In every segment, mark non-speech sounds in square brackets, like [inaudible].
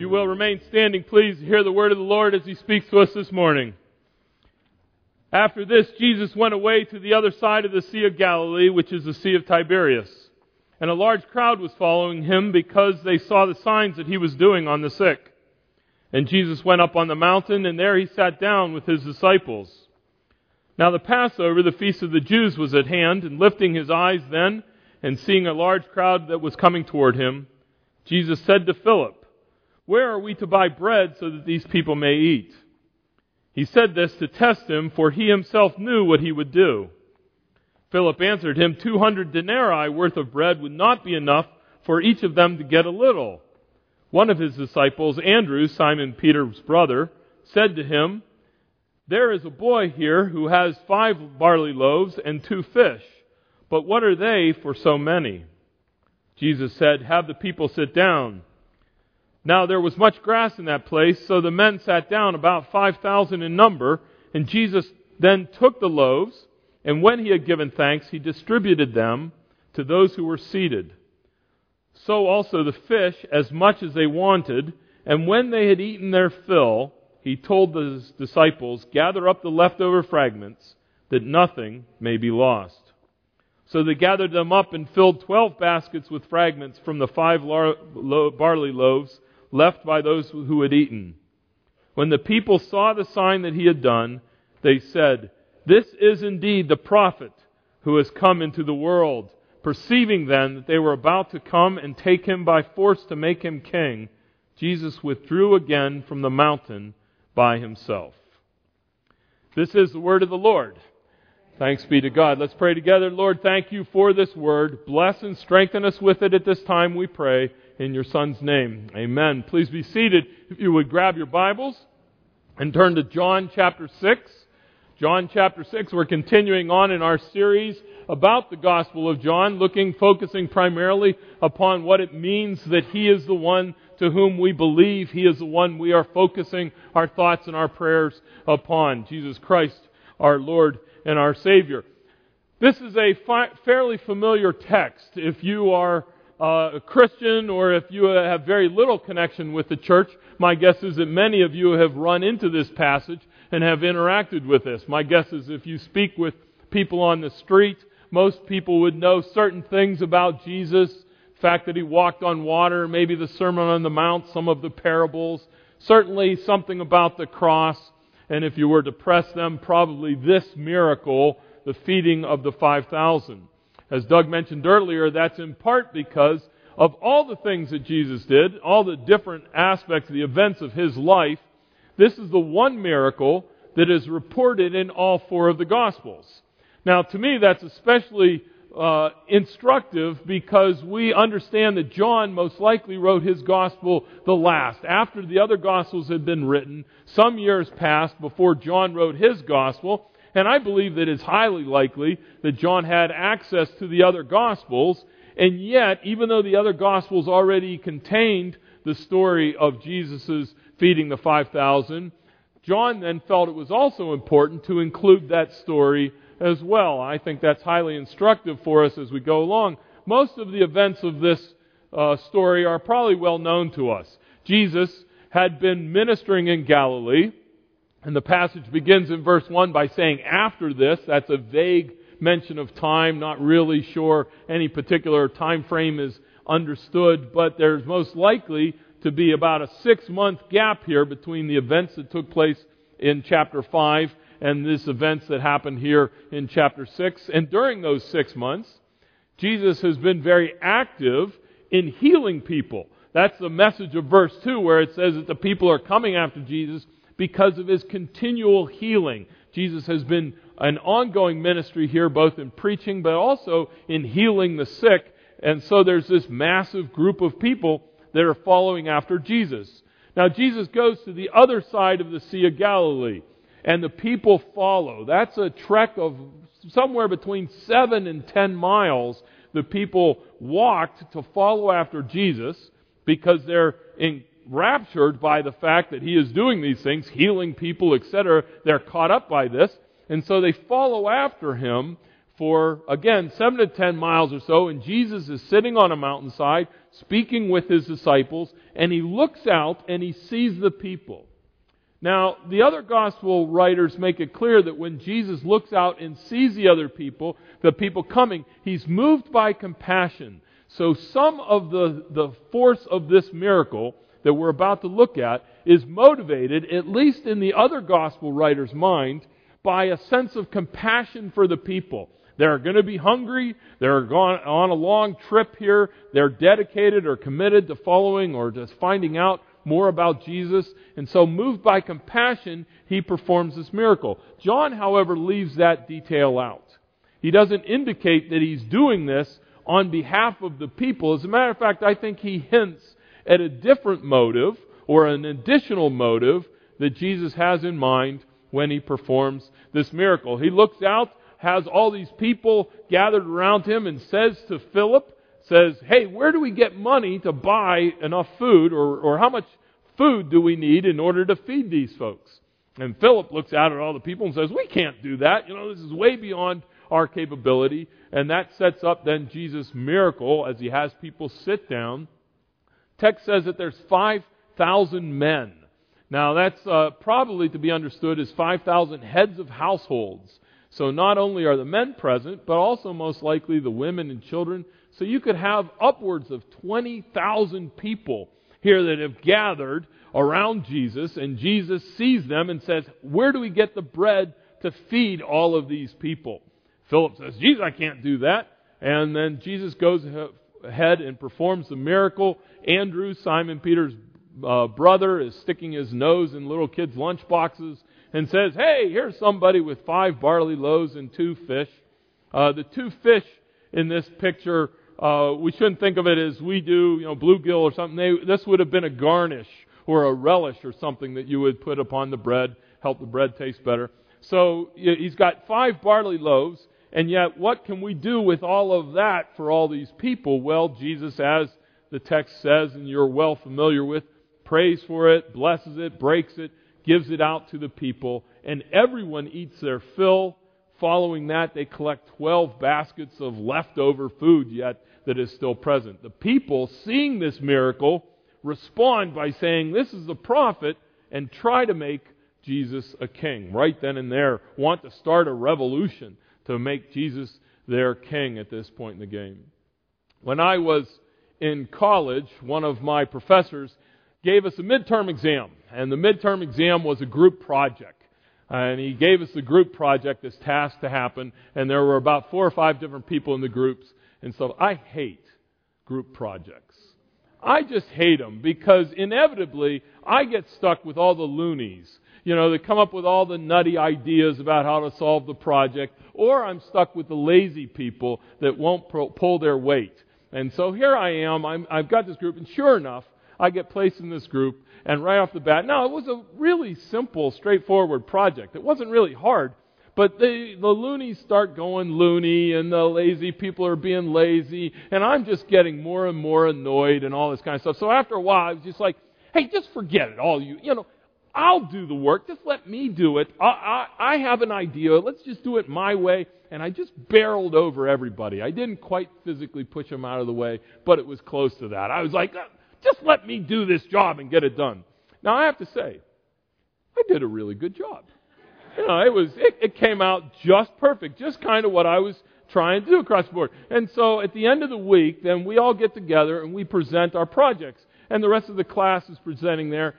you will remain standing, please hear the word of the Lord as he speaks to us this morning. After this, Jesus went away to the other side of the Sea of Galilee, which is the Sea of Tiberias. And a large crowd was following him because they saw the signs that he was doing on the sick. And Jesus went up on the mountain, and there he sat down with his disciples. Now the Passover, the feast of the Jews, was at hand, and lifting his eyes then, and seeing a large crowd that was coming toward him, Jesus said to Philip, Where are we to buy bread so that these people may eat? He said this to test him, for he himself knew what he would do. Philip answered him, Two hundred denarii worth of bread would not be enough for each of them to get a little. One of his disciples, Andrew, Simon Peter's brother, said to him, There is a boy here who has five barley loaves and two fish, but what are they for so many? Jesus said, Have the people sit down. Now there was much grass in that place, so the men sat down, about 5,000 in number, and Jesus then took the loaves, and when he had given thanks, he distributed them to those who were seated. So also the fish, as much as they wanted, and when they had eaten their fill, he told his disciples, Gather up the leftover fragments, that nothing may be lost. So they gathered them up and filled twelve baskets with fragments from the five barley loaves left by those who had eaten. When the people saw the sign that he had done, they said, This is indeed the prophet who has come into the world. Perceiving then that they were about to come and take him by force to make him king, Jesus withdrew again from the mountain by himself. This is the word of the Lord. Thanks be to God. Let's pray together. Lord, thank you for this word. Bless and strengthen us with it at this time, we pray in your Son's name. Amen. Please be seated. If you would grab your Bibles and turn to John chapter 6. John chapter 6, we're continuing on in our series about the Gospel of John, looking, focusing primarily upon what it means that He is the one to whom we believe. He is the one we are focusing our thoughts and our prayers upon. Jesus Christ, our Lord and our Savior. This is a fi- fairly familiar text. If you are uh, a Christian or if you have very little connection with the church, my guess is that many of you have run into this passage and have interacted with this. My guess is if you speak with people on the street, most people would know certain things about Jesus, the fact that he walked on water, maybe the Sermon on the Mount, some of the parables, certainly something about the cross, and if you were to press them, probably this miracle, the feeding of the 5,000. As Doug mentioned earlier, that's in part because of all the things that Jesus did, all the different aspects, the events of his life, this is the one miracle that is reported in all four of the Gospels. Now, to me, that's especially uh, instructive because we understand that John most likely wrote his Gospel the last. After the other Gospels had been written, some years passed before John wrote his Gospel, and I believe that it's highly likely that John had access to the other Gospels, and yet, even though the other Gospels already contained the story of Jesus' feeding the 5,000, John then felt it was also important to include that story as well. I think that's highly instructive for us as we go along. Most of the events of this uh, story are probably well known to us. Jesus had been ministering in Galilee. And the passage begins in verse 1 by saying, after this, that's a vague mention of time, not really sure any particular time frame is understood, but there's most likely to be about a six month gap here between the events that took place in chapter 5 and this events that happened here in chapter 6. And during those six months, Jesus has been very active in healing people. That's the message of verse 2 where it says that the people are coming after Jesus because of his continual healing. Jesus has been an ongoing ministry here, both in preaching but also in healing the sick. And so there's this massive group of people that are following after Jesus. Now, Jesus goes to the other side of the Sea of Galilee, and the people follow. That's a trek of somewhere between seven and ten miles. The people walked to follow after Jesus because they're in raptured by the fact that he is doing these things, healing people, etc. They're caught up by this. And so they follow after him for, again, seven to ten miles or so, and Jesus is sitting on a mountainside speaking with his disciples, and he looks out and he sees the people. Now, the other gospel writers make it clear that when Jesus looks out and sees the other people, the people coming, he's moved by compassion. So some of the, the force of this miracle that we're about to look at is motivated, at least in the other gospel writer's mind, by a sense of compassion for the people. They're going to be hungry. They're going on a long trip here. They're dedicated or committed to following or just finding out more about Jesus. And so, moved by compassion, he performs this miracle. John, however, leaves that detail out. He doesn't indicate that he's doing this on behalf of the people. As a matter of fact, I think he hints at a different motive or an additional motive that Jesus has in mind when he performs this miracle. He looks out, has all these people gathered around him, and says to Philip, says, Hey, where do we get money to buy enough food, or, or how much food do we need in order to feed these folks? And Philip looks out at all the people and says, We can't do that. You know, this is way beyond our capability. And that sets up then Jesus' miracle as he has people sit down. Text says that there's 5,000 men. Now, that's uh, probably to be understood as 5,000 heads of households. So not only are the men present, but also most likely the women and children. So you could have upwards of 20,000 people here that have gathered around Jesus, and Jesus sees them and says, Where do we get the bread to feed all of these people? Philip says, Jesus, I can't do that. And then Jesus goes ahead and performs the miracle. Andrew, Simon Peter's uh, brother, is sticking his nose in little kids' lunch boxes and says, Hey, here's somebody with five barley loaves and two fish. Uh, the two fish in this picture, uh, we shouldn't think of it as we do, you know, bluegill or something. They, this would have been a garnish or a relish or something that you would put upon the bread, help the bread taste better. So he's got five barley loaves, and yet what can we do with all of that for all these people? Well, Jesus, as the text says, and you're well familiar with, prays for it, blesses it, breaks it, gives it out to the people, and everyone eats their fill. Following that, they collect 12 baskets of leftover food yet that is still present. The people, seeing this miracle, respond by saying, This is the prophet, and try to make Jesus a king. Right then and there, want to start a revolution to make Jesus their king at this point in the game. When I was in college, one of my professors gave us a midterm exam, and the midterm exam was a group project. And he gave us the group project, this task to happen, and there were about four or five different people in the groups. And so I hate group projects. I just hate them because inevitably I get stuck with all the loonies. You know, they come up with all the nutty ideas about how to solve the project, or I'm stuck with the lazy people that won't pull their weight. And so here I am, i have got this group, and sure enough, I get placed in this group, and right off the bat, now it was a really simple, straightforward project. It wasn't really hard, but the, the loonies start going loony, and the lazy people are being lazy, and I'm just getting more and more annoyed and all this kind of stuff. So after a while, I was just like, hey, just forget it, all you. You know, I'll do the work. Just let me do it. I, I, I have an idea. Let's just do it my way. And I just barreled over everybody. I didn't quite physically push them out of the way, but it was close to that. I was like, uh, just let me do this job and get it done. Now I have to say, I did a really good job. You know, it was it, it came out just perfect, just kind of what I was trying to do across the board. And so at the end of the week, then we all get together and we present our projects. And the rest of the class is presenting there.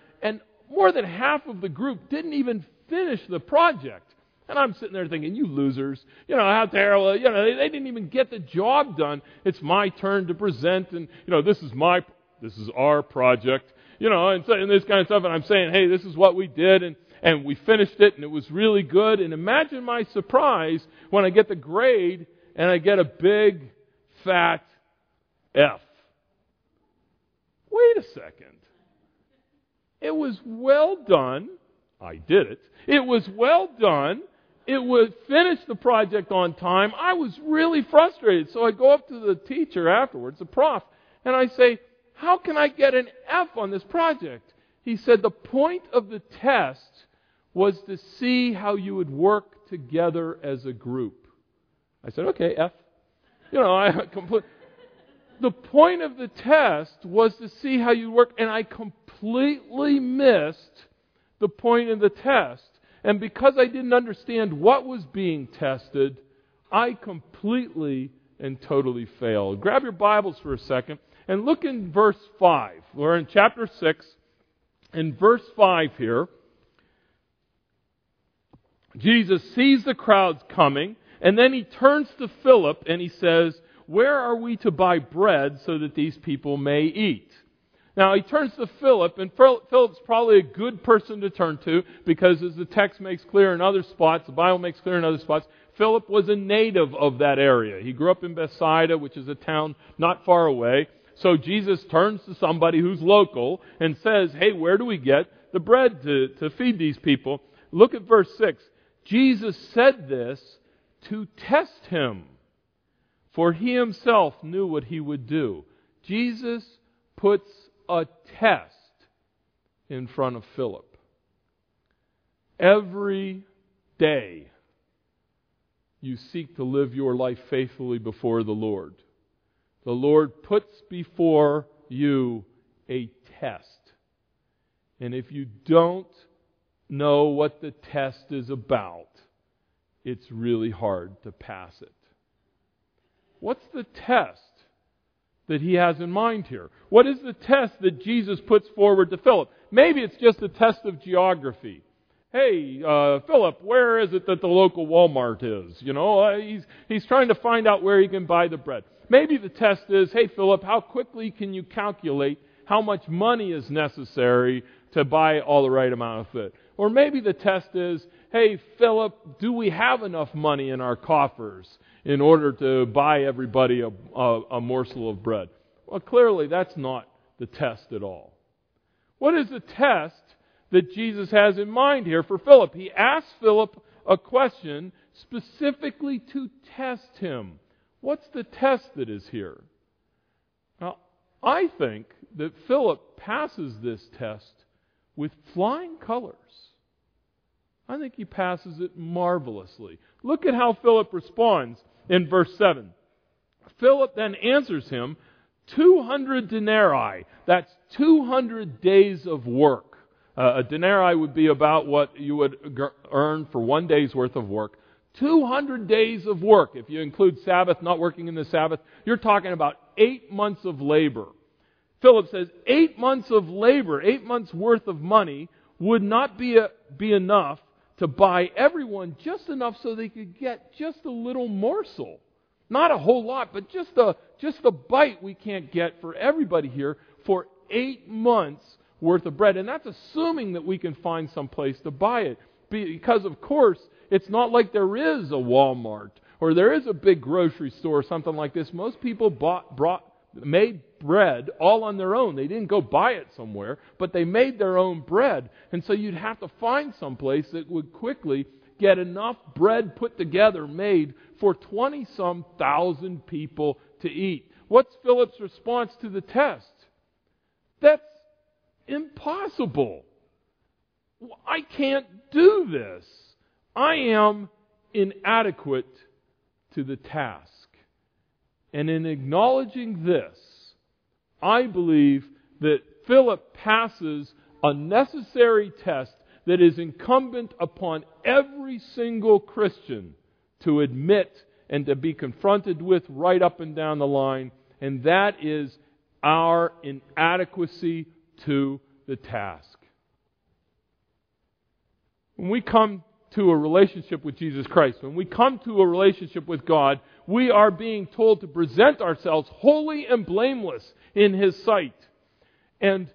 More than half of the group didn't even finish the project. And I'm sitting there thinking, you losers, you know, how terrible, you know, they, they didn't even get the job done. It's my turn to present, and, you know, this is my this is our project, you know, and, so, and this kind of stuff. And I'm saying, hey, this is what we did, and and we finished it, and it was really good. And imagine my surprise when I get the grade and I get a big, fat F. Wait a second. It was well done. I did it. It was well done. It was finished the project on time. I was really frustrated. So I go up to the teacher afterwards, the prof, and I say, how can I get an F on this project? He said the point of the test was to see how you would work together as a group. I said, okay, F. You know, I [laughs] complete. The point of the test was to see how you work, and I completely missed the point of the test. And because I didn't understand what was being tested, I completely and totally failed. Grab your Bibles for a second and look in verse 5. We're in chapter 6. In verse 5 here, Jesus sees the crowds coming, and then he turns to Philip and he says, Where are we to buy bread so that these people may eat? Now he turns to Philip, and Philip's probably a good person to turn to because, as the text makes clear in other spots, the Bible makes clear in other spots, Philip was a native of that area. He grew up in Bethsaida, which is a town not far away. So Jesus turns to somebody who's local and says, Hey, where do we get the bread to, to feed these people? Look at verse 6. Jesus said this to test him, for he himself knew what he would do. Jesus puts a test in front of Philip. Every day you seek to live your life faithfully before the Lord. The Lord puts before you a test. And if you don't know what the test is about, it's really hard to pass it. What's the test that he has in mind here? What is the test that Jesus puts forward to Philip? Maybe it's just a test of geography. Hey, uh, Philip, where is it that the local Walmart is? You know, uh, he's, he's trying to find out where he can buy the bread. Maybe the test is, hey, Philip, how quickly can you calculate how much money is necessary to buy all the right amount of food? Or maybe the test is, hey, Philip, do we have enough money in our coffers in order to buy everybody a, a, a morsel of bread? Well, clearly that's not the test at all. What is the test that Jesus has in mind here for Philip? He asks Philip a question specifically to test him. What's the test that is here? Now, I think that Philip passes this test with flying colors. I think he passes it marvelously. Look at how Philip responds in verse 7. Philip then answers him 200 denarii. That's 200 days of work. Uh, a denarii would be about what you would earn for one day's worth of work. 200 days of work. If you include Sabbath, not working in the Sabbath, you're talking about eight months of labor. Philip says eight months of labor, eight months worth of money would not be, a, be enough to buy everyone just enough so they could get just a little morsel. Not a whole lot, but just a, just a bite we can't get for everybody here for eight months worth of bread. And that's assuming that we can find some place to buy it. Because, of course, it's not like there is a Walmart or there is a big grocery store or something like this. Most people bought, brought, made bread all on their own. They didn't go buy it somewhere, but they made their own bread. And so you'd have to find some place that would quickly get enough bread put together, made for 20 some thousand people to eat. What's Philip's response to the test? That's impossible. I can't do this. I am inadequate to the task. And in acknowledging this, I believe that Philip passes a necessary test that is incumbent upon every single Christian to admit and to be confronted with right up and down the line, and that is our inadequacy to the task. When we come to a relationship with Jesus Christ, when we come to a relationship with God, we are being told to present ourselves holy and blameless in His sight. And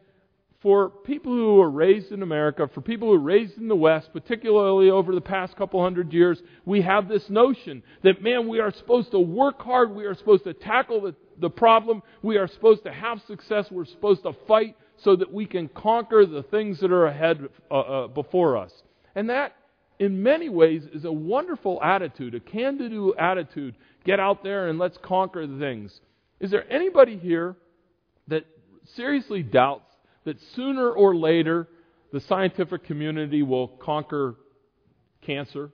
for people who were raised in America, for people who were raised in the West, particularly over the past couple hundred years, we have this notion that, man, we are supposed to work hard, we are supposed to tackle the, the problem, we are supposed to have success, we're supposed to fight so that we can conquer the things that are ahead uh, uh, before us. And that in many ways, is a wonderful attitude, a can do attitude. Get out there and let's conquer things. Is there anybody here that seriously doubts that sooner or later the scientific community will conquer cancer?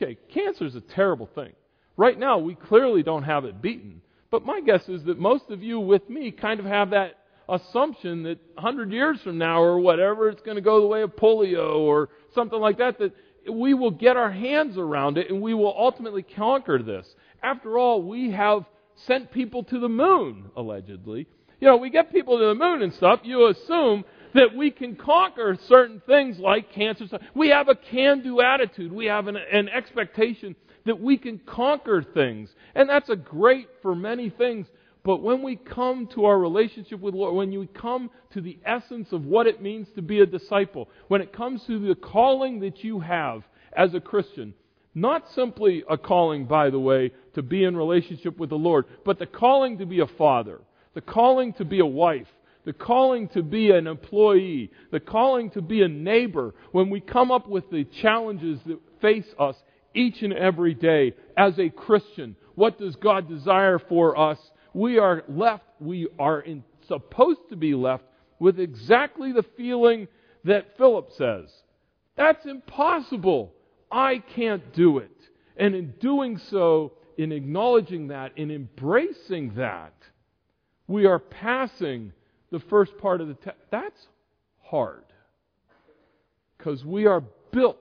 Okay, cancer is a terrible thing. Right now, we clearly don't have it beaten. But my guess is that most of you with me kind of have that assumption that 100 years from now or whatever, it's going to go the way of polio or something like that, that we will get our hands around it and we will ultimately conquer this. After all, we have sent people to the moon, allegedly. You know, we get people to the moon and stuff, you assume that we can conquer certain things like cancer. We have a can do attitude. We have an, an expectation that we can conquer things. And that's a great for many things. But when we come to our relationship with the Lord, when we come to the essence of what it means to be a disciple, when it comes to the calling that you have as a Christian, not simply a calling, by the way, to be in relationship with the Lord, but the calling to be a father, the calling to be a wife, the calling to be an employee, the calling to be a neighbor, when we come up with the challenges that face us each and every day as a Christian, what does God desire for us? We are left, we are in, supposed to be left with exactly the feeling that Philip says. That's impossible. I can't do it. And in doing so, in acknowledging that, in embracing that, we are passing the first part of the test. That's hard. Because we are built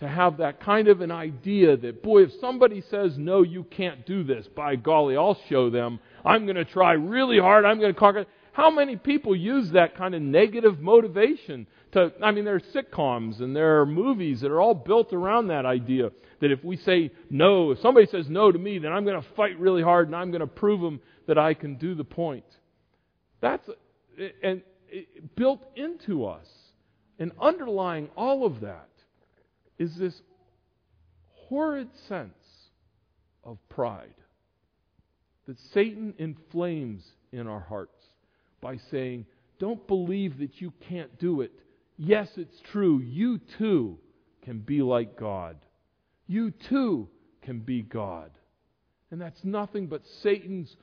to have that kind of an idea that, boy, if somebody says, no, you can't do this, by golly, I'll show them. I'm going to try really hard. I'm going to conquer. How many people use that kind of negative motivation to, I mean, there are sitcoms and there are movies that are all built around that idea that if we say no, if somebody says no to me, then I'm going to fight really hard and I'm going to prove them that I can do the point. That's, and built into us and underlying all of that is this horrid sense of pride that Satan inflames in our hearts by saying, Don't believe that you can't do it. Yes, it's true. You too can be like God. You too can be God. And that's nothing but Satan's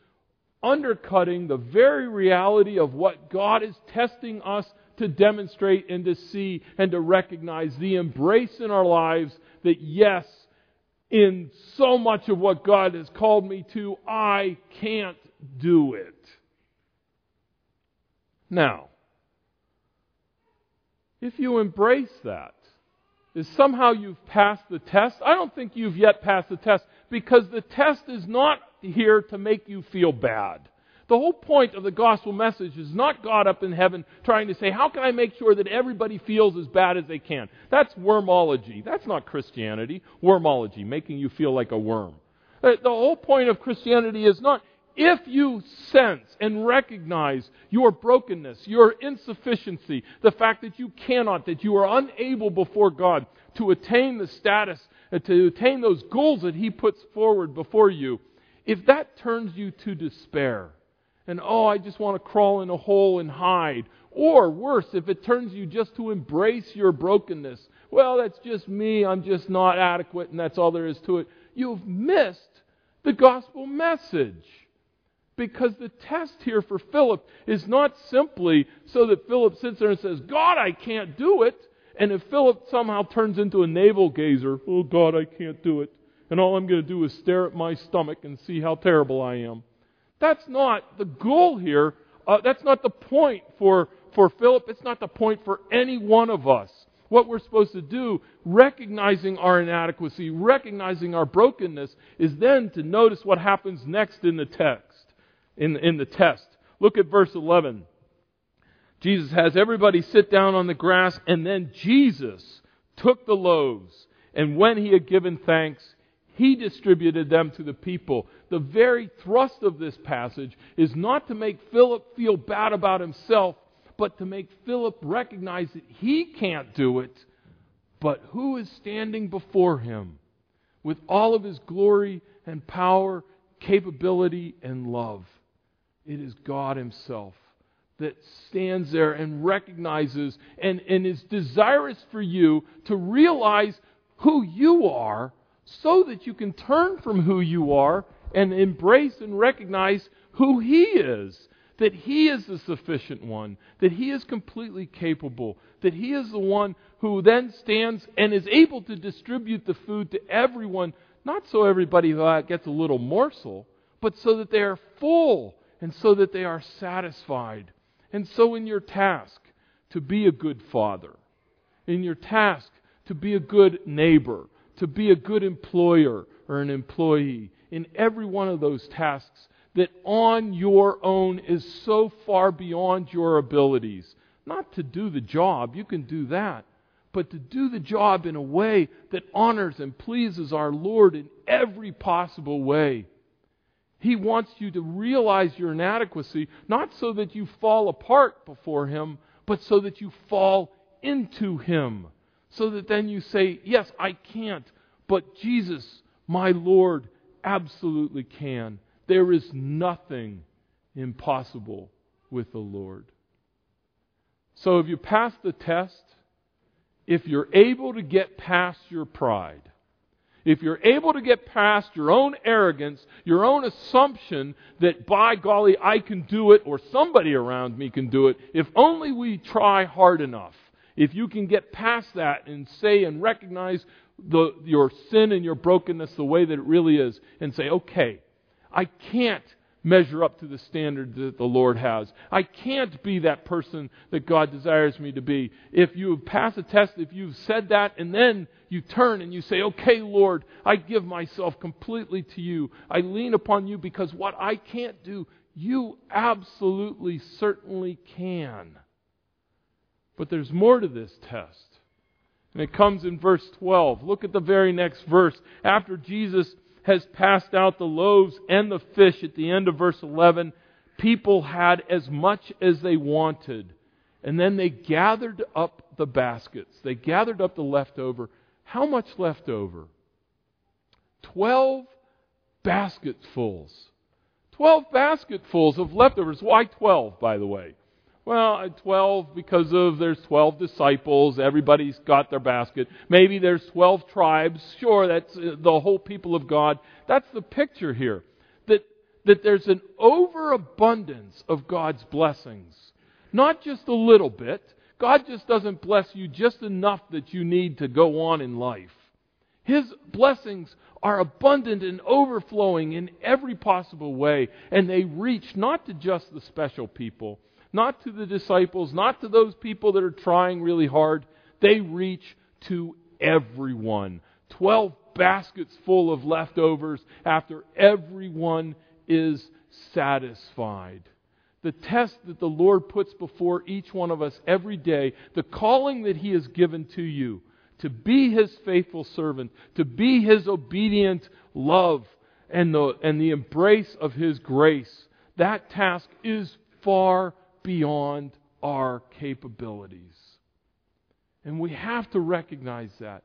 undercutting the very reality of what God is testing us to demonstrate and to see and to recognize the embrace in our lives that, yes, in so much of what God has called me to, I can't do it. Now, if you embrace that, is somehow you've passed the test. I don't think you've yet passed the test because the test is not here to make you feel bad. The whole point of the gospel message is not God up in heaven trying to say, how can I make sure that everybody feels as bad as they can? That's wormology. That's not Christianity. Wormology, making you feel like a worm. The whole point of Christianity is not, if you sense and recognize your brokenness, your insufficiency, the fact that you cannot, that you are unable before God to attain the status, uh, to attain those goals that He puts forward before you, if that turns you to despair, and oh, I just want to crawl in a hole and hide. Or worse, if it turns you just to embrace your brokenness. Well, that's just me. I'm just not adequate, and that's all there is to it. You've missed the gospel message. Because the test here for Philip is not simply so that Philip sits there and says, God, I can't do it. And if Philip somehow turns into a navel gazer, oh God, I can't do it. And all I'm going to do is stare at my stomach and see how terrible I am. That's not the goal here. Uh, that's not the point for, for Philip. It's not the point for any one of us. What we're supposed to do, recognizing our inadequacy, recognizing our brokenness, is then to notice what happens next in the text, in, in the test. Look at verse 11. Jesus has everybody sit down on the grass, and then Jesus took the loaves, and when he had given thanks, he distributed them to the people. The very thrust of this passage is not to make Philip feel bad about himself, but to make Philip recognize that he can't do it, but who is standing before him with all of his glory and power, capability, and love. It is God Himself that stands there and recognizes and, and is desirous for you to realize who you are so that you can turn from who you are and embrace and recognize who He is. That He is the sufficient one, that He is completely capable, that He is the one who then stands and is able to distribute the food to everyone not so everybody gets a little morsel, but so that they are full and so that they are satisfied. And so, in your task to be a good father, in your task to be a good neighbor, to be a good employer or an employee, in every one of those tasks that on your own is so far beyond your abilities. Not to do the job, you can do that, but to do the job in a way that honors and pleases our Lord in every possible way. He wants you to realize your inadequacy, not so that you fall apart before Him, but so that you fall into Him. So that then you say, Yes, I can't, but Jesus, my Lord, absolutely can. There is nothing impossible with the Lord. So if you pass the test, if you're able to get past your pride, if you're able to get past your own arrogance, your own assumption that by golly I can do it or somebody around me can do it, if only we try hard enough, if you can get past that and say and recognize the, your sin and your brokenness the way that it really is and say, okay, I can't measure up to the standard that the Lord has. I can't be that person that God desires me to be. If you have passed a test, if you've said that, and then you turn and you say, Okay, Lord, I give myself completely to you. I lean upon you because what I can't do, you absolutely certainly can. But there's more to this test. And it comes in verse 12. Look at the very next verse. After Jesus has passed out the loaves and the fish at the end of verse 11, people had as much as they wanted. And then they gathered up the baskets. They gathered up the leftover. How much leftover? Twelve basketfuls. Twelve basketfuls of leftovers. Why twelve, by the way? Well, 12 because of there's 12 disciples, everybody's got their basket. Maybe there's 12 tribes. Sure, that's uh, the whole people of God. That's the picture here. That that there's an overabundance of God's blessings. Not just a little bit. God just doesn't bless you just enough that you need to go on in life. His blessings are abundant and overflowing in every possible way, and they reach not to just the special people, not to the disciples, not to those people that are trying really hard. They reach to everyone. Twelve baskets full of leftovers after everyone is satisfied. The test that the Lord puts before each one of us every day, the calling that He has given to you to be His faithful servant, to be His obedient love, and the, and the embrace of His grace, that task is far beyond our capabilities. And we have to recognize that.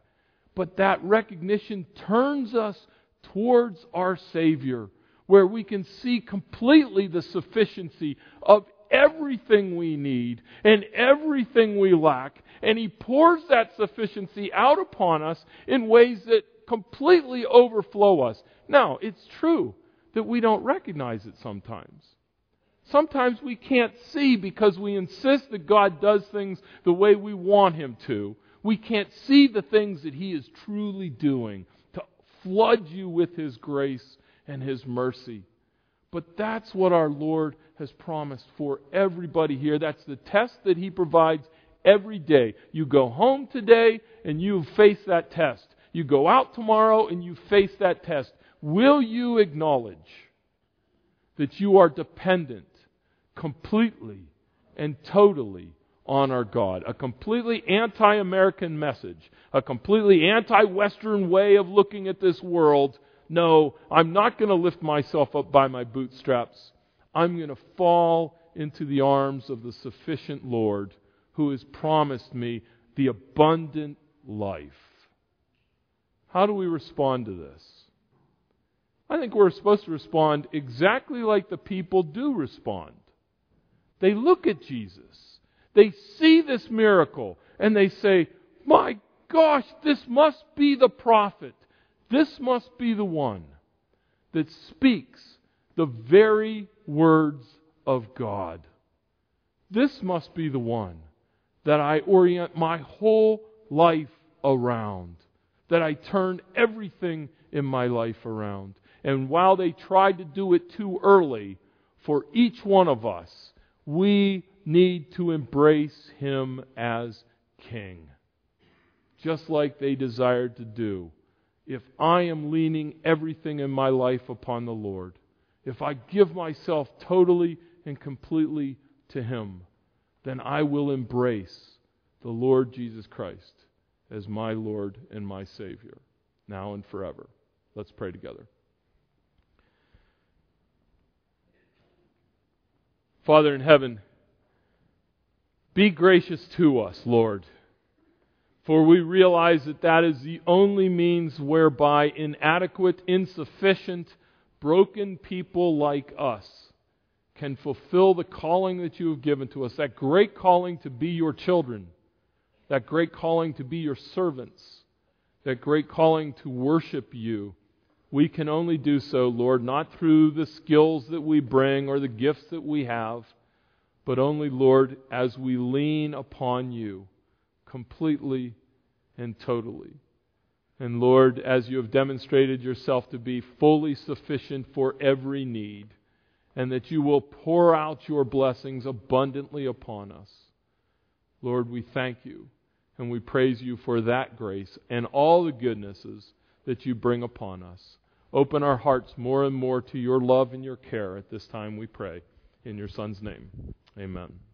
But that recognition turns us towards our Savior, where we can see completely the sufficiency of everything we need and everything we lack. And He pours that sufficiency out upon us in ways that completely overflow us. Now, it's true that we don't recognize it sometimes. Sometimes we can't see because we insist that God does things the way we want Him to. We can't see the things that He is truly doing to flood you with His grace and His mercy. But that's what our Lord has promised for everybody here. That's the test that He provides every day. You go home today and you face that test. You go out tomorrow and you face that test. Will you acknowledge that you are dependent completely and totally on our God. A completely anti American message, a completely anti Western way of looking at this world. No, I'm not going to lift myself up by my bootstraps. I'm going to fall into the arms of the sufficient Lord who has promised me the abundant life. How do we respond to this? I think we're supposed to respond exactly like the people do respond. They look at Jesus. They see this miracle and they say, My gosh, this must be the prophet. This must be the one that speaks the very words of God. This must be the one that I orient my whole life around, that I turn everything in my life around. And while they tried to do it too early, for each one of us, we need to embrace him as king. Just like they desired to do. If I am leaning everything in my life upon the Lord, if I give myself totally and completely to him, then I will embrace the Lord Jesus Christ as my Lord and my Savior, now and forever. Let's pray together. Father in heaven, be gracious to us, Lord. For we realize that that is the only means whereby inadequate, insufficient, broken people like us can fulfill the calling that you have given to us, that great calling to be your children, that great calling to be your servants, that great calling to worship you. We can only do so, Lord, not through the skills that we bring or the gifts that we have but only, Lord, as we lean upon you completely and totally. And Lord, as you have demonstrated yourself to be fully sufficient for every need, and that you will pour out your blessings abundantly upon us. Lord, we thank you and we praise you for that grace and all the goodnesses that you bring upon us. Open our hearts more and more to your love and your care at this time, we pray. In your Son's name. Amen.